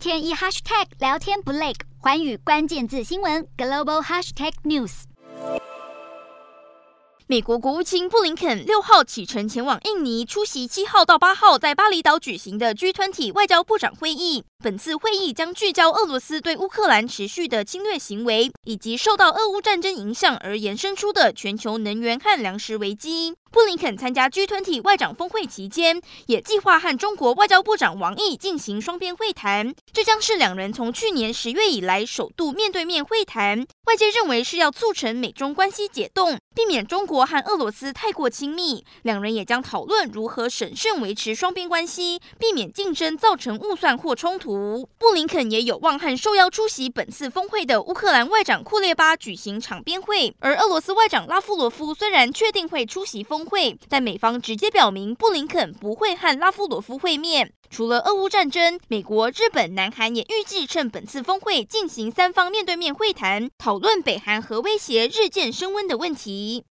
天一 hashtag 聊天不累，寰宇关键字新闻 global hashtag news。美国国务卿布林肯六号启程前往印尼，出席七号到八号在巴厘岛举行的 G20 外交部长会议。本次会议将聚焦俄罗斯对乌克兰持续的侵略行为，以及受到俄乌战争影响而延伸出的全球能源和粮食危机。布林肯参加 G20 外长峰会期间，也计划和中国外交部长王毅进行双边会谈。这将是两人从去年十月以来首度面对面会谈。外界认为是要促成美中关系解冻，避免中国和俄罗斯太过亲密。两人也将讨论如何审慎维持双边关系，避免竞争造成误算或冲突。布林肯也有望和受邀出席本次峰会的乌克兰外长库列巴举行场边会。而俄罗斯外长拉夫罗夫虽然确定会出席峰峰会，但美方直接表明布林肯不会和拉夫罗夫会面。除了俄乌战争，美国、日本、南韩也预计趁本次峰会进行三方面对面会谈，讨论北韩核威胁日渐升温的问题。